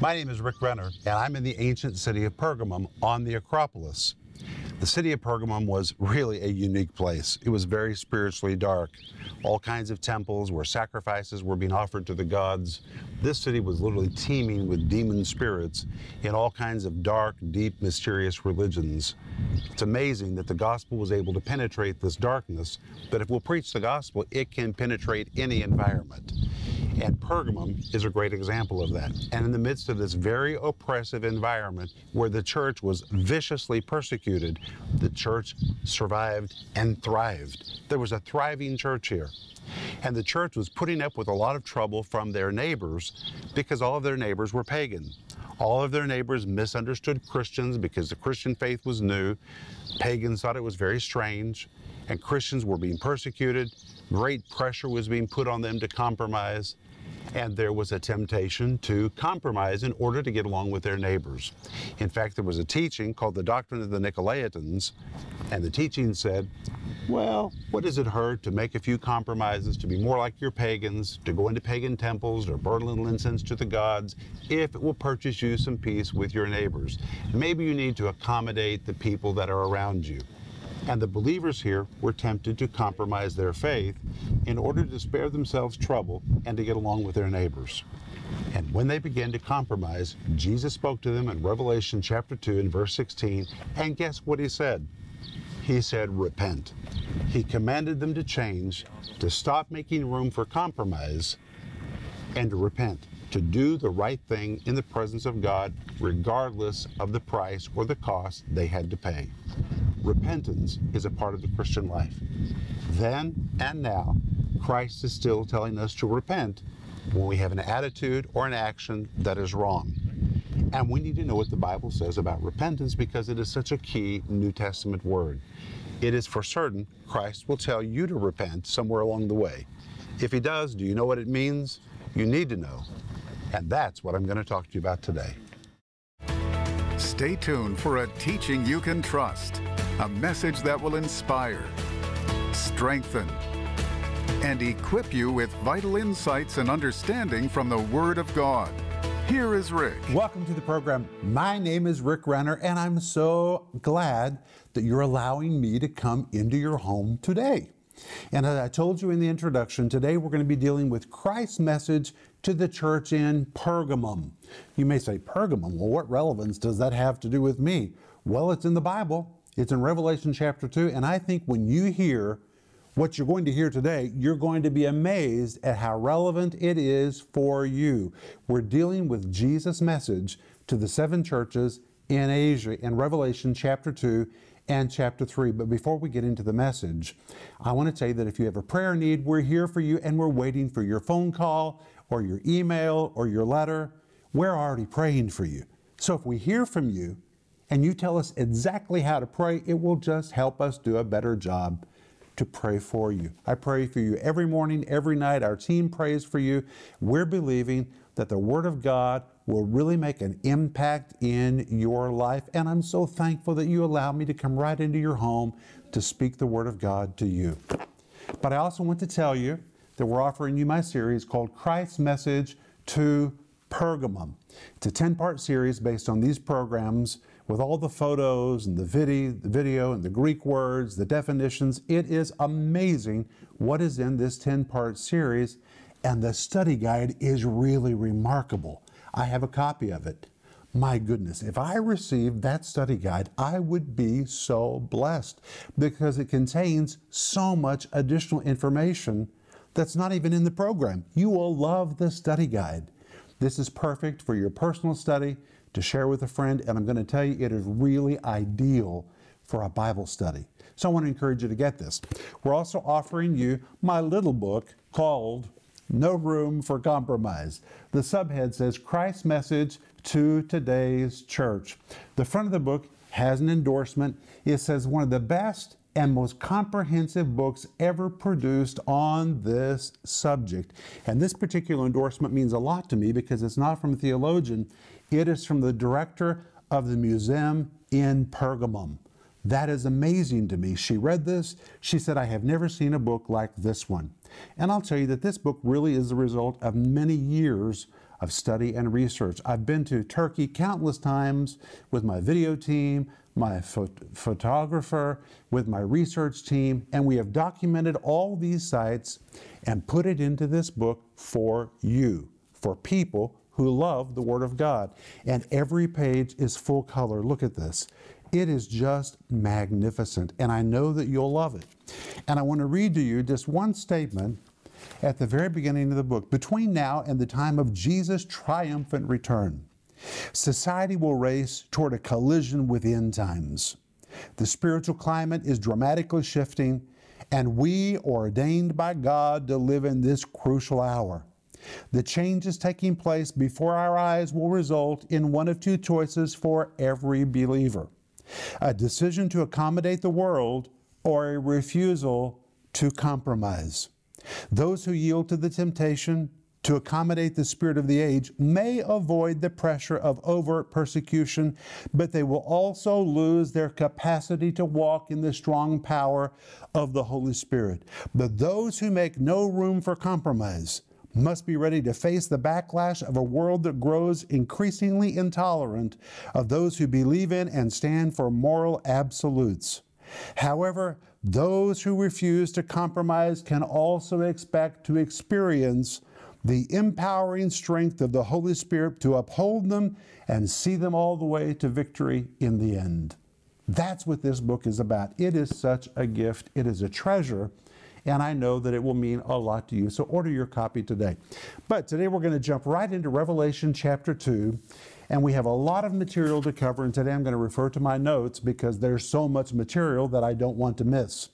My name is Rick Renner, and I'm in the ancient city of Pergamum on the Acropolis. The city of Pergamum was really a unique place. It was very spiritually dark. All kinds of temples where sacrifices were being offered to the gods. This city was literally teeming with demon spirits in all kinds of dark, deep, mysterious religions. It's amazing that the gospel was able to penetrate this darkness, but if we'll preach the gospel, it can penetrate any environment. And Pergamum is a great example of that. And in the midst of this very oppressive environment where the church was viciously persecuted, the church survived and thrived. There was a thriving church here. And the church was putting up with a lot of trouble from their neighbors because all of their neighbors were pagan. All of their neighbors misunderstood Christians because the Christian faith was new. Pagans thought it was very strange, and Christians were being persecuted. Great pressure was being put on them to compromise and there was a temptation to compromise in order to get along with their neighbors. In fact, there was a teaching called the Doctrine of the Nicolaitans, and the teaching said, well, what does it hurt to make a few compromises, to be more like your pagans, to go into pagan temples, or burn a little incense to the gods, if it will purchase you some peace with your neighbors? Maybe you need to accommodate the people that are around you. And the believers here were tempted to compromise their faith in order to spare themselves trouble and to get along with their neighbors. And when they began to compromise, Jesus spoke to them in Revelation chapter 2 and verse 16. And guess what he said? He said, Repent. He commanded them to change, to stop making room for compromise, and to repent, to do the right thing in the presence of God, regardless of the price or the cost they had to pay repentance is a part of the Christian life. Then and now, Christ is still telling us to repent when we have an attitude or an action that is wrong. And we need to know what the Bible says about repentance because it is such a key New Testament word. It is for certain Christ will tell you to repent somewhere along the way. If He does, do you know what it means? You need to know. And that's what I'm going to talk to you about today. Stay tuned for a teaching you can trust. A message that will inspire, strengthen, and equip you with vital insights and understanding from the Word of God. Here is Rick. Welcome to the program. My name is Rick Renner, and I'm so glad that you're allowing me to come into your home today. And as I told you in the introduction, today we're going to be dealing with Christ's message to the church in Pergamum. You may say, Pergamum? Well, what relevance does that have to do with me? Well, it's in the Bible. It's in Revelation chapter 2. And I think when you hear what you're going to hear today, you're going to be amazed at how relevant it is for you. We're dealing with Jesus' message to the seven churches in Asia in Revelation chapter 2 and chapter 3. But before we get into the message, I want to tell you that if you have a prayer need, we're here for you and we're waiting for your phone call or your email or your letter. We're already praying for you. So if we hear from you, and you tell us exactly how to pray, it will just help us do a better job to pray for you. I pray for you every morning, every night. Our team prays for you. We're believing that the Word of God will really make an impact in your life. And I'm so thankful that you allow me to come right into your home to speak the Word of God to you. But I also want to tell you that we're offering you my series called Christ's Message to Pergamum. It's a 10 part series based on these programs with all the photos and the video, and the Greek words, the definitions. It is amazing what is in this 10 part series, and the study guide is really remarkable. I have a copy of it. My goodness, if I received that study guide, I would be so blessed because it contains so much additional information that's not even in the program. You will love the study guide. This is perfect for your personal study, to share with a friend, and I'm going to tell you it is really ideal for a Bible study. So I want to encourage you to get this. We're also offering you my little book called No Room for Compromise. The subhead says Christ's Message to Today's Church. The front of the book has an endorsement. It says one of the best and most comprehensive books ever produced on this subject. And this particular endorsement means a lot to me because it's not from a theologian, it is from the director of the museum in Pergamum. That is amazing to me. She read this. She said, I have never seen a book like this one. And I'll tell you that this book really is the result of many years of study and research. I've been to Turkey countless times with my video team, my photographer, with my research team, and we have documented all these sites and put it into this book for you, for people who love the Word of God. And every page is full color. Look at this. It is just magnificent, and I know that you'll love it. And I want to read to you just one statement at the very beginning of the book. Between now and the time of Jesus' triumphant return, society will race toward a collision with end times. The spiritual climate is dramatically shifting, and we are ordained by God to live in this crucial hour. The changes taking place before our eyes will result in one of two choices for every believer a decision to accommodate the world or a refusal to compromise. Those who yield to the temptation to accommodate the spirit of the age may avoid the pressure of overt persecution, but they will also lose their capacity to walk in the strong power of the Holy Spirit. But those who make no room for compromise must be ready to face the backlash of a world that grows increasingly intolerant of those who believe in and stand for moral absolutes. However, those who refuse to compromise can also expect to experience the empowering strength of the Holy Spirit to uphold them and see them all the way to victory in the end. That's what this book is about. It is such a gift, it is a treasure, and I know that it will mean a lot to you. So order your copy today. But today we're going to jump right into Revelation chapter 2 and we have a lot of material to cover, and today I'm going to refer to my notes because there's so much material that I don't want to miss.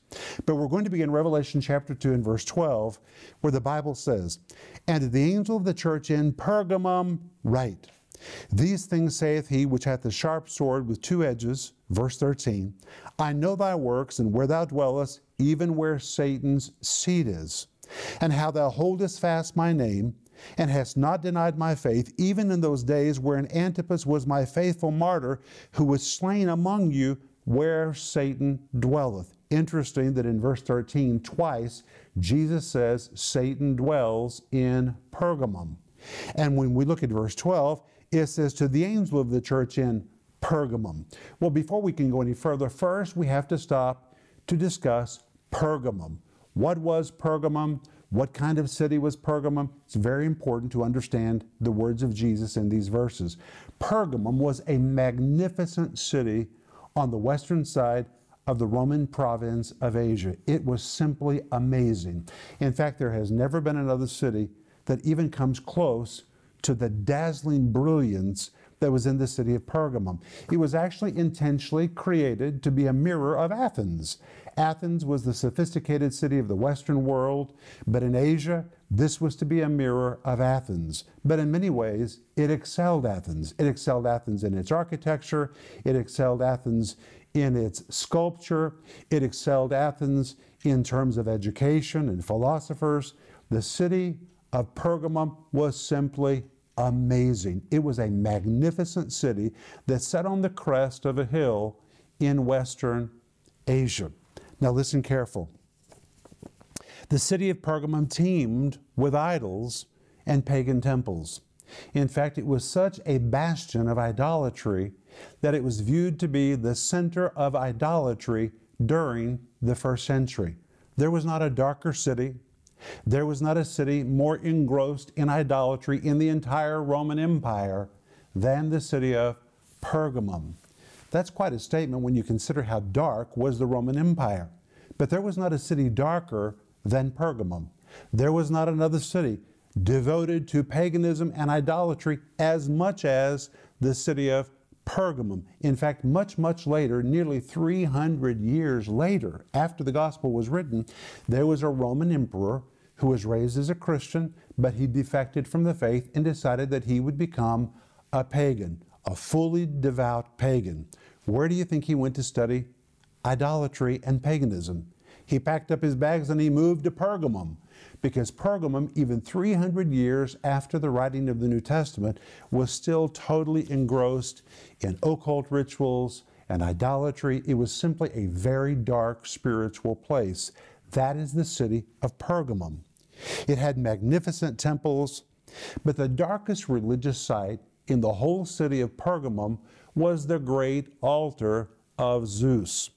But we're going to begin Revelation chapter 2 and verse 12, where the Bible says, And the angel of the church in Pergamum write, These things saith he which hath the sharp sword with two edges, verse 13, I know thy works, and where thou dwellest, even where Satan's seat is, and how thou holdest fast my name, and hast not denied my faith, even in those days wherein Antipas was my faithful martyr, who was slain among you where Satan dwelleth. Interesting that in verse 13, twice, Jesus says Satan dwells in Pergamum. And when we look at verse 12, it says to the angel of the church in Pergamum. Well, before we can go any further, first we have to stop to discuss Pergamum. What was Pergamum? What kind of city was Pergamum? It's very important to understand the words of Jesus in these verses. Pergamum was a magnificent city on the western side of the Roman province of Asia. It was simply amazing. In fact, there has never been another city that even comes close to the dazzling brilliance that was in the city of Pergamum. It was actually intentionally created to be a mirror of Athens. Athens was the sophisticated city of the Western world, but in Asia, this was to be a mirror of Athens. But in many ways, it excelled Athens. It excelled Athens in its architecture, it excelled Athens in its sculpture, it excelled Athens in terms of education and philosophers. The city of Pergamum was simply amazing. It was a magnificent city that sat on the crest of a hill in Western Asia. Now listen careful. The city of Pergamum teemed with idols and pagan temples. In fact, it was such a bastion of idolatry that it was viewed to be the center of idolatry during the first century. There was not a darker city, there was not a city more engrossed in idolatry in the entire Roman Empire than the city of Pergamum. That's quite a statement when you consider how dark was the Roman Empire. But there was not a city darker than Pergamum. There was not another city devoted to paganism and idolatry as much as the city of Pergamum. In fact, much, much later, nearly 300 years later, after the gospel was written, there was a Roman emperor who was raised as a Christian, but he defected from the faith and decided that he would become a pagan, a fully devout pagan. Where do you think he went to study idolatry and paganism? He packed up his bags and he moved to Pergamum because Pergamum, even 300 years after the writing of the New Testament, was still totally engrossed in occult rituals and idolatry. It was simply a very dark spiritual place. That is the city of Pergamum. It had magnificent temples But the darkest religious site in the whole city of Pergamum was the great altar of Zeus.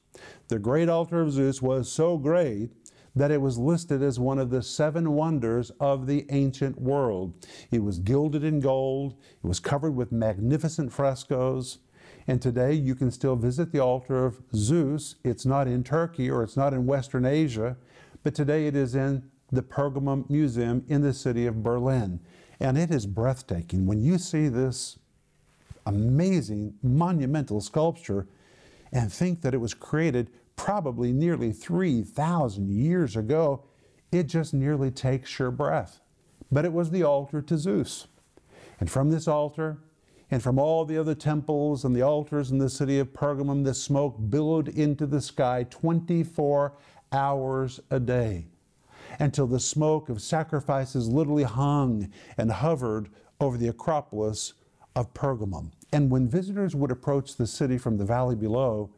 The great altar of Zeus was so great that it was listed as one of the seven wonders of the ancient world. It was gilded in gold, it was covered with magnificent frescoes. And today you can still visit the altar of Zeus. It's not in Turkey or it's not in Western Asia, but today it is in the Pergamum Museum in the city of Berlin. And it is breathtaking. When you see this amazing, monumental sculpture and think that it was created probably nearly 3,000 years ago, it just nearly takes your breath. But it was the altar to Zeus. And from this altar, and from all the other temples and the altars in the city of Pergamum, the smoke billowed into the sky 24 hours a day until the smoke of sacrifices literally hung and hovered over the Acropolis of Pergamum. And when visitors would approach the city from the valley below,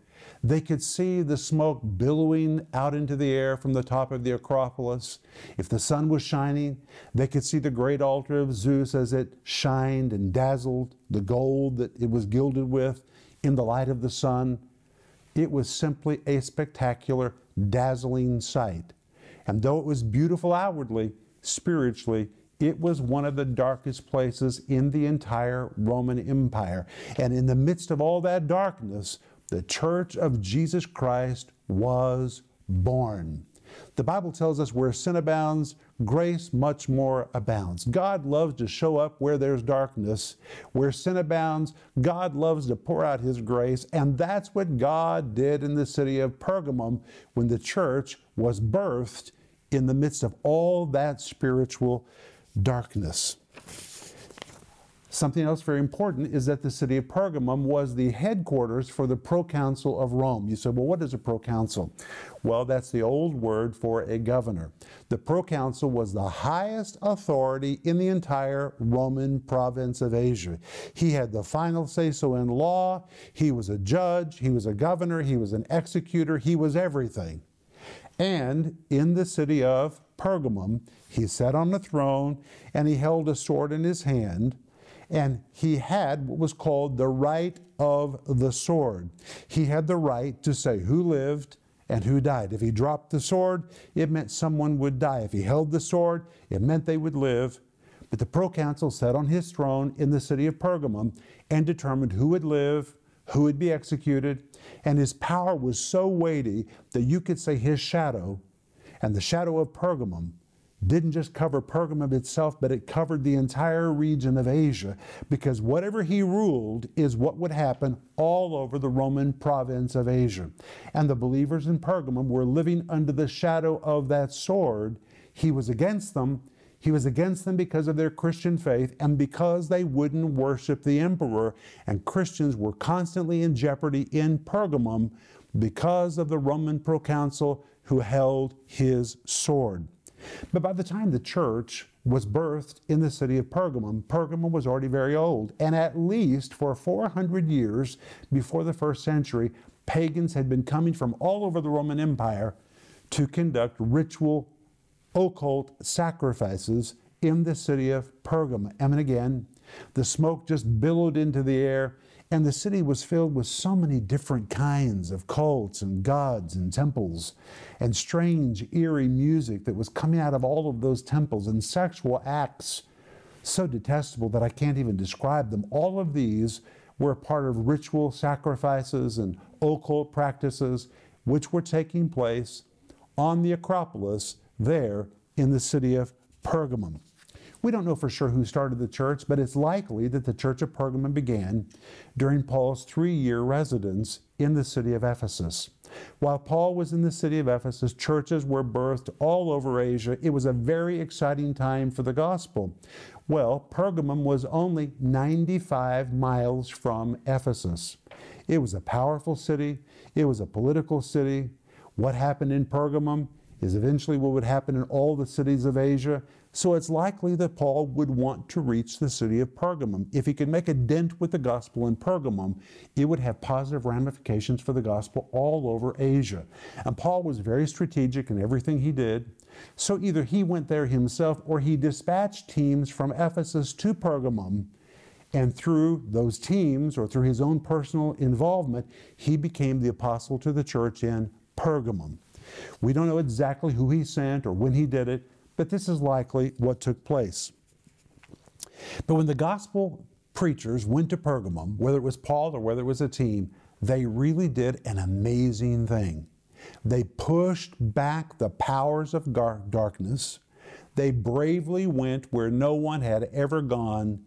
they could see the smoke billowing out into the air from the top of the Acropolis. If the sun was shining, they could see the great altar of Zeus as it shined and dazzled, the gold that it was gilded with in the light of the sun. It was simply a spectacular, dazzling sight. And though it was beautiful outwardly, spiritually, it was one of the darkest places in the entire Roman Empire. And in the midst of all that darkness, the church of Jesus Christ was born. The Bible tells us where sin abounds, grace much more abounds. God loves to show up where there's darkness. Where sin abounds, God loves to pour out His grace. And that's what God did in the city of Pergamum when the church was birthed in the midst of all that spiritual darkness. Something else very important is that the city of Pergamum was the headquarters for the proconsul of Rome. You said, well, what is a proconsul? Well, that's the old word for a governor. The proconsul was the highest authority in the entire Roman province of Asia. He had the final say so in law, he was a judge, he was a governor, he was an executor, he was everything. And in the city of Pergamum, he sat on a throne and he held a sword in his hand and he had what was called the right of the sword. He had the right to say who lived and who died. If he dropped the sword, it meant someone would die. If he held the sword, it meant they would live. But the proconsul sat on his throne in the city of Pergamum and determined who would live, who would be executed, and his power was so weighty that you could say his shadow and the shadow of Pergamum didn't just cover Pergamum itself, but it covered the entire region of Asia, because whatever he ruled is what would happen all over the Roman province of Asia. And the believers in Pergamum were living under the shadow of that sword. He was against them. He was against them because of their Christian faith and because they wouldn't worship the emperor. And Christians were constantly in jeopardy in Pergamum because of the Roman proconsul who held his sword. But by the time the church was birthed in the city of Pergamum, Pergamum was already very old. And at least for 400 years before the first century, pagans had been coming from all over the Roman Empire to conduct ritual occult sacrifices in the city of Pergamum. And again, the smoke just billowed into the air and the city was filled with so many different kinds of cults and gods and temples, and strange, eerie music that was coming out of all of those temples, and sexual acts so detestable that I can't even describe them. All of these were part of ritual sacrifices and occult practices which were taking place on the Acropolis there in the city of Pergamum. We don't know for sure who started the church, but it's likely that the church of Pergamum began during Paul's three year residence in the city of Ephesus. While Paul was in the city of Ephesus, churches were birthed all over Asia. It was a very exciting time for the gospel. Well, Pergamum was only 95 miles from Ephesus. It was a powerful city, it was a political city. What happened in Pergamum is eventually what would happen in all the cities of Asia. So it's likely that Paul would want to reach the city of Pergamum. If he could make a dent with the gospel in Pergamum, it would have positive ramifications for the gospel all over Asia. And Paul was very strategic in everything he did. So either he went there himself or he dispatched teams from Ephesus to Pergamum. And through those teams or through his own personal involvement, he became the apostle to the church in Pergamum. We don't know exactly who he sent or when he did it, but this is likely what took place. But when the gospel preachers went to Pergamum, whether it was Paul or whether it was a team, they really did an amazing thing. They pushed back the powers of darkness. They bravely went where no one had ever gone,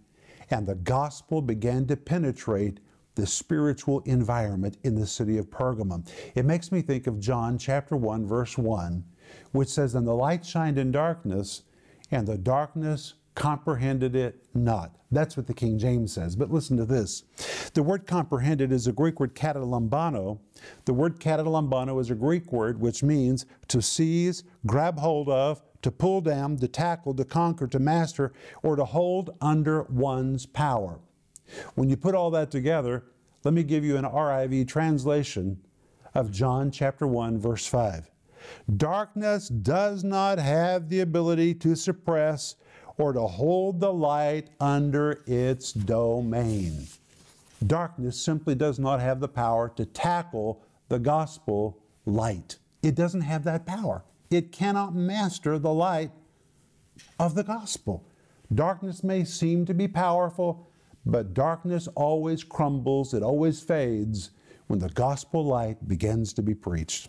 and the gospel began to penetrate the spiritual environment in the city of Pergamum. It makes me think of John chapter 1 verse 1, which says, "And the light shined in darkness, and the darkness comprehended it not. That's what the King James says. But listen to this. The word comprehended is a Greek word katalambano. The word katalambano is a Greek word which means to seize, grab hold of, to pull down, to tackle, to conquer, to master, or to hold under one's power. When you put all that together, let me give you an RIV translation of John chapter 1 verse 5. Darkness does not have the ability to suppress or to hold the light under its domain. Darkness simply does not have the power to tackle the gospel light. It doesn't have that power. It cannot master the light of the gospel. Darkness may seem to be powerful, but darkness always crumbles, it always fades when the gospel light begins to be preached.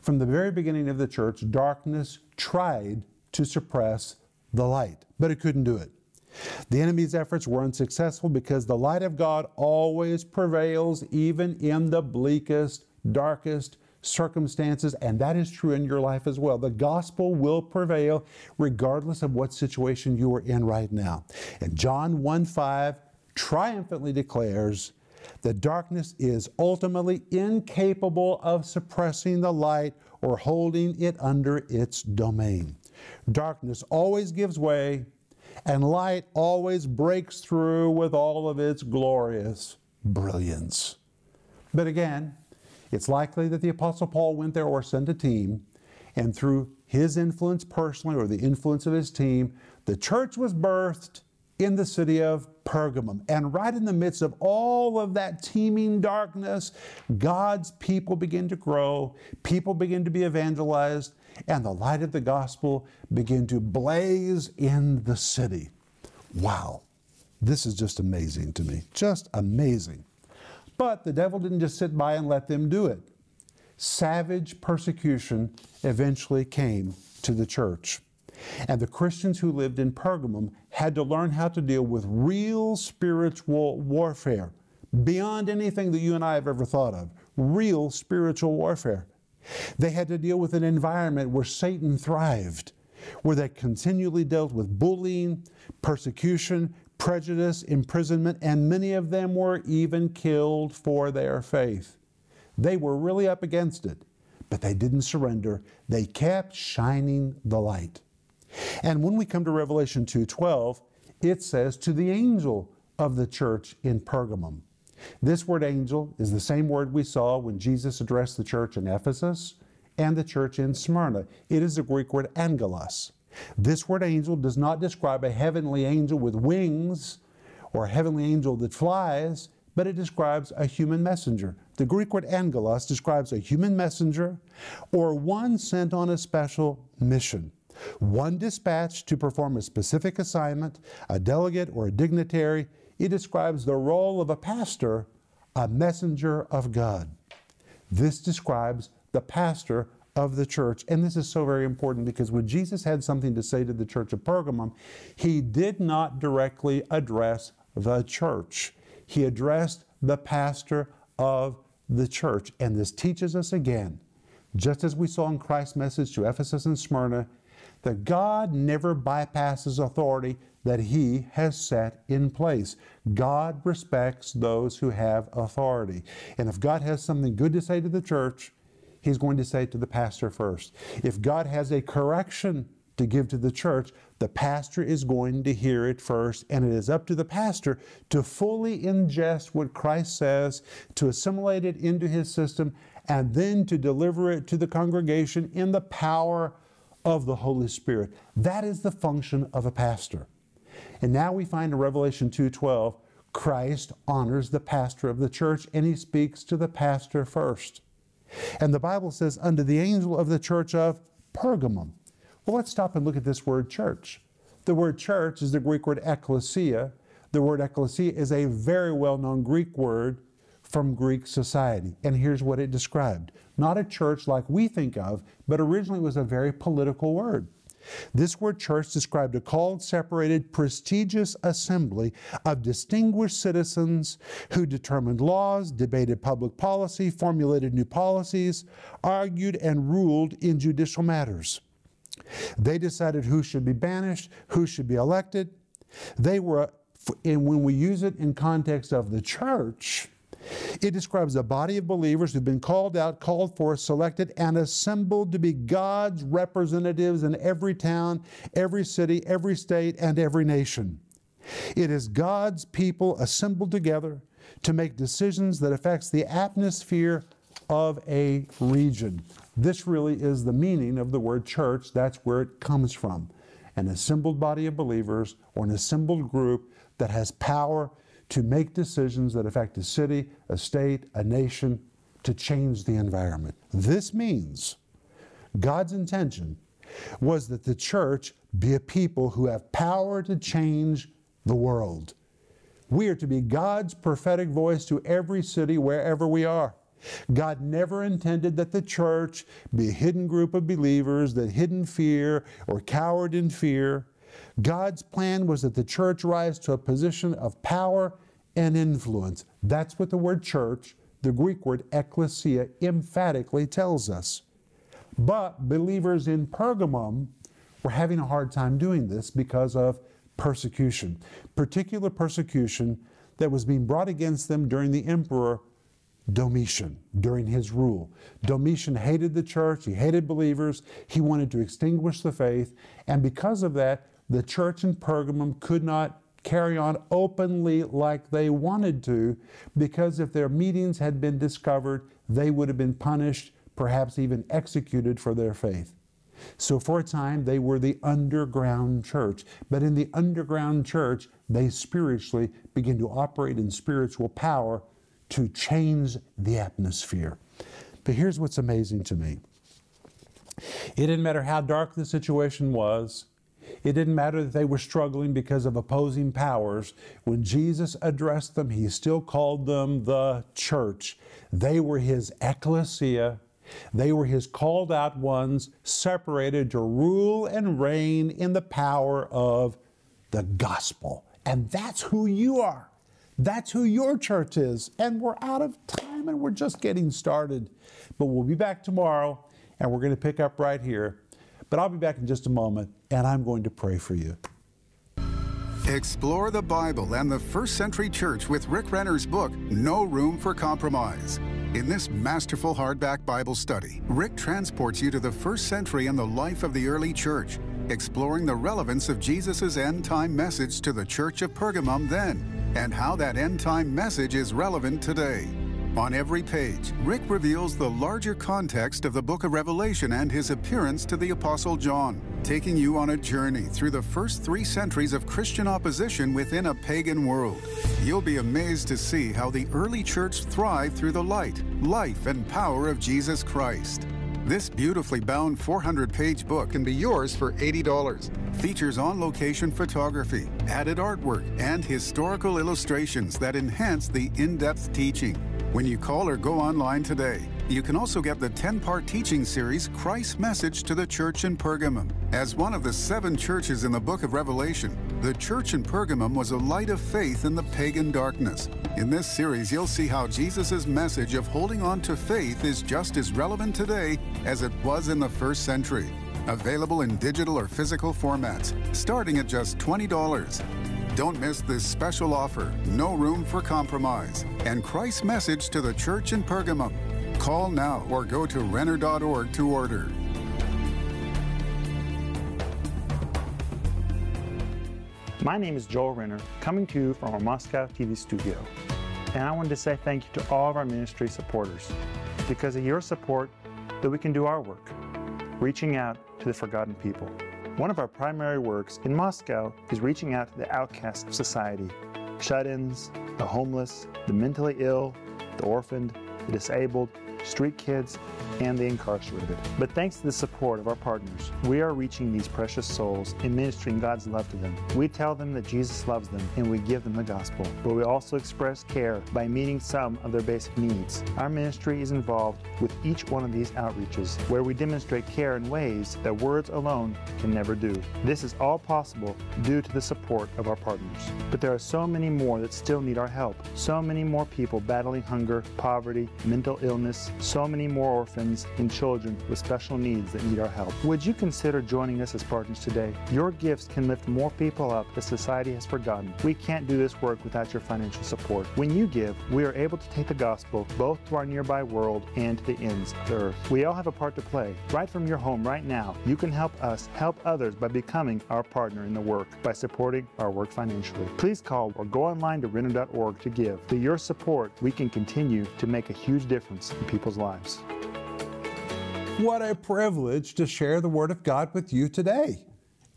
From the very beginning of the church, darkness tried to suppress the light, but it couldn't do it. The enemy's efforts were unsuccessful because the light of God always prevails, even in the bleakest, darkest circumstances, and that is true in your life as well. The gospel will prevail regardless of what situation you are in right now. And John 1 5 triumphantly declares that darkness is ultimately incapable of suppressing the light or holding it under its domain. Darkness always gives way, and light always breaks through with all of its glorious brilliance. But again, it's likely that the Apostle Paul went there or sent a team, and through his influence personally or the influence of his team, the church was birthed in the city of Pergamum. And right in the midst of all of that teeming darkness, God's people begin to grow, people begin to be evangelized, and the light of the gospel begin to blaze in the city. Wow. This is just amazing to me. Just amazing. But the devil didn't just sit by and let them do it. Savage persecution eventually came to the church. And the Christians who lived in Pergamum had to learn how to deal with real spiritual warfare beyond anything that you and I have ever thought of. Real spiritual warfare. They had to deal with an environment where Satan thrived, where they continually dealt with bullying, persecution, prejudice, imprisonment, and many of them were even killed for their faith. They were really up against it, but they didn't surrender. They kept shining the light. And when we come to Revelation 2:12, it says to the angel of the church in Pergamum. This word angel is the same word we saw when Jesus addressed the church in Ephesus and the church in Smyrna. It is the Greek word angelos. This word angel does not describe a heavenly angel with wings or a heavenly angel that flies, but it describes a human messenger. The Greek word angelos describes a human messenger or one sent on a special mission. One dispatched to perform a specific assignment, a delegate or a dignitary it describes the role of a pastor, a messenger of God. This describes the pastor of the church. And this is so very important because when Jesus had something to say to the church of Pergamum, he did not directly address the church. He addressed the pastor of the church. And this teaches us again, just as we saw in Christ's message to Ephesus and Smyrna, that God never bypasses authority that He has set in place. God respects those who have authority. And if God has something good to say to the church, He's going to say it to the pastor first. If God has a correction to give to the church, the pastor is going to hear it first, and it is up to the pastor to fully ingest what Christ says, to assimilate it into his system, and then to deliver it to the congregation in the power of the Holy Spirit. That is the function of a pastor. And now we find in Revelation 2:12, Christ honors the pastor of the church and he speaks to the pastor first. And the Bible says, unto the angel of the church of Pergamum. Well, let's stop and look at this word church. The word church is the Greek word ekklesia. The word ekklesia is a very well known Greek word from Greek society. And here's what it described not a church like we think of, but originally was a very political word. This word church described a called, separated, prestigious assembly of distinguished citizens who determined laws, debated public policy, formulated new policies, argued and ruled in judicial matters. They decided who should be banished, who should be elected. They were, and when we use it in context of the church, it describes a body of believers who've been called out, called for, selected, and assembled to be God's representatives in every town, every city, every state, and every nation. It is God's people assembled together to make decisions that affects the atmosphere of a region. This really is the meaning of the word church. That's where it comes from. An assembled body of believers or an assembled group that has power to make decisions that affect a city, a state, a nation, to change the environment. This means God's intention was that the church be a people who have power to change the world. We are to be God's prophetic voice to every city wherever we are. God never intended that the church be a hidden group of believers that hid in fear or cowered in fear. God's plan was that the church rise to a position of power and influence. That's what the word church, the Greek word ekklesia, emphatically tells us. But believers in Pergamum were having a hard time doing this because of persecution, particular persecution that was being brought against them during the emperor Domitian during his rule. Domitian hated the church, he hated believers, he wanted to extinguish the faith, and because of that, the church in Pergamum could not carry on openly like they wanted to, because if their meetings had been discovered, they would have been punished, perhaps even executed for their faith. So for a time, they were the underground church. But in the underground church, they spiritually begin to operate in spiritual power to change the atmosphere. But here's what's amazing to me it didn't matter how dark the situation was, it didn't matter that they were struggling because of opposing powers. When Jesus addressed them, he still called them the church. They were his ecclesia. They were his called out ones, separated to rule and reign in the power of the gospel. And that's who you are. That's who your church is. And we're out of time and we're just getting started. But we'll be back tomorrow and we're going to pick up right here. But I'll be back in just a moment and I'm going to pray for you. Explore the Bible and the first century church with Rick Renner's book, No Room for Compromise. In this masterful hardback Bible study, Rick transports you to the first century and the life of the early church, exploring the relevance of Jesus' end time message to the church of Pergamum then, and how that end time message is relevant today. On every page, Rick reveals the larger context of the book of Revelation and his appearance to the Apostle John, taking you on a journey through the first three centuries of Christian opposition within a pagan world. You'll be amazed to see how the early church thrived through the light, life, and power of Jesus Christ. This beautifully bound 400 page book can be yours for $80. Features on location photography, added artwork, and historical illustrations that enhance the in depth teaching. When you call or go online today, you can also get the 10 part teaching series Christ's Message to the Church in Pergamum. As one of the seven churches in the book of Revelation, the church in Pergamum was a light of faith in the pagan darkness. In this series, you'll see how Jesus' message of holding on to faith is just as relevant today as it was in the first century. Available in digital or physical formats, starting at just $20. Don't miss this special offer, No Room for Compromise, and Christ's message to the church in Pergamum. Call now or go to Renner.org to order. My name is Joel Renner, coming to you from our Moscow TV studio. And I wanted to say thank you to all of our ministry supporters. Because of your support, that we can do our work. reaching out to the forgotten people. One of our primary works in Moscow is reaching out to the outcasts of society. Shut ins, the homeless, the mentally ill, the orphaned, the disabled, street kids, and the incarcerated. But thanks to the support of our partners, we are reaching these precious souls and ministering God's love to them. We tell them that Jesus loves them and we give them the gospel, but we also express care by meeting some of their basic needs. Our ministry is involved with each one of these outreaches where we demonstrate care in ways that words alone can never do. This is all possible due to the support of our partners. But there are so many more that still need our help. So many more people battling hunger, poverty, mental illness, so many more orphans and children with special needs that need our help. Would you consider joining us as partners today? Your gifts can lift more people up that society has forgotten. We can't do this work without your financial support. When you give, we are able to take the gospel both to our nearby world and to the ends of the earth. We all have a part to play. Right from your home right now, you can help us help others by becoming our partner in the work by supporting our work financially. Please call or go online to renner.org to give. Through your support, we can continue to make a huge difference in people's people's lives. What a privilege to share the Word of God with you today.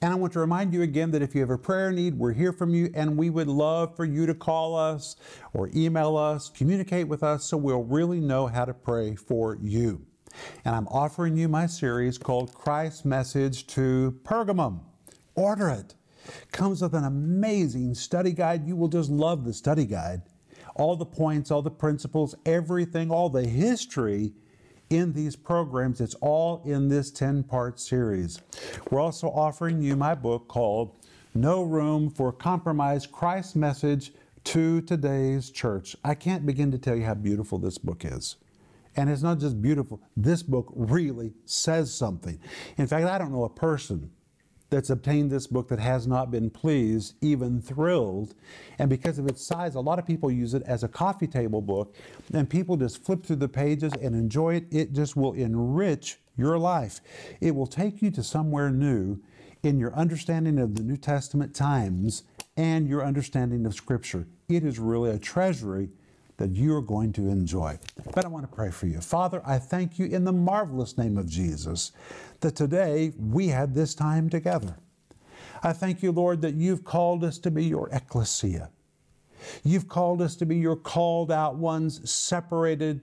And I want to remind you again that if you have a prayer need, we're here from you, and we would love for you to call us or email us, communicate with us so we'll really know how to pray for you. And I'm offering you my series called Christ's Message to Pergamum. Order it. Comes with an amazing study guide. You will just love the study guide all the points, all the principles, everything, all the history in these programs. It's all in this 10 part series. We're also offering you my book called No Room for Compromise Christ's Message to Today's Church. I can't begin to tell you how beautiful this book is. And it's not just beautiful, this book really says something. In fact, I don't know a person that's obtained this book that has not been pleased, even thrilled. And because of its size, a lot of people use it as a coffee table book, and people just flip through the pages and enjoy it. It just will enrich your life. It will take you to somewhere new in your understanding of the New Testament times and your understanding of Scripture. It is really a treasury that you are going to enjoy. But I want to pray for you. Father, I thank you in the marvelous name of Jesus that today we had this time together. I thank you, Lord, that you've called us to be your ecclesia. You've called us to be your called out ones, separated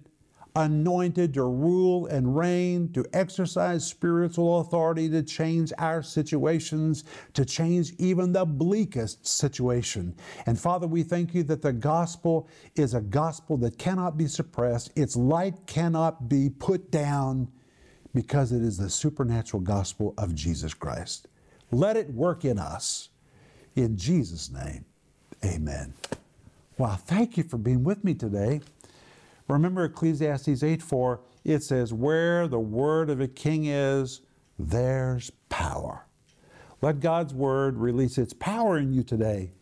anointed to rule and reign, to exercise spiritual authority to change our situations, to change even the bleakest situation. And Father, we thank you that the gospel is a gospel that cannot be suppressed, its light cannot be put down because it is the supernatural gospel of Jesus Christ. Let it work in us. In Jesus' name, amen. Wow, thank you for being with me today. Remember Ecclesiastes 8 4, it says, Where the word of a king is, there's power. Let God's word release its power in you today,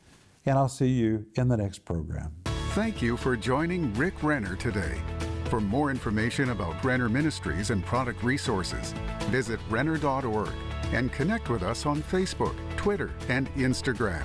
and I'll see you in the next program. Thank you for joining Rick Renner today. For more information about Renner Ministries and product resources, visit renner.org and connect with us on Facebook, Twitter, and Instagram.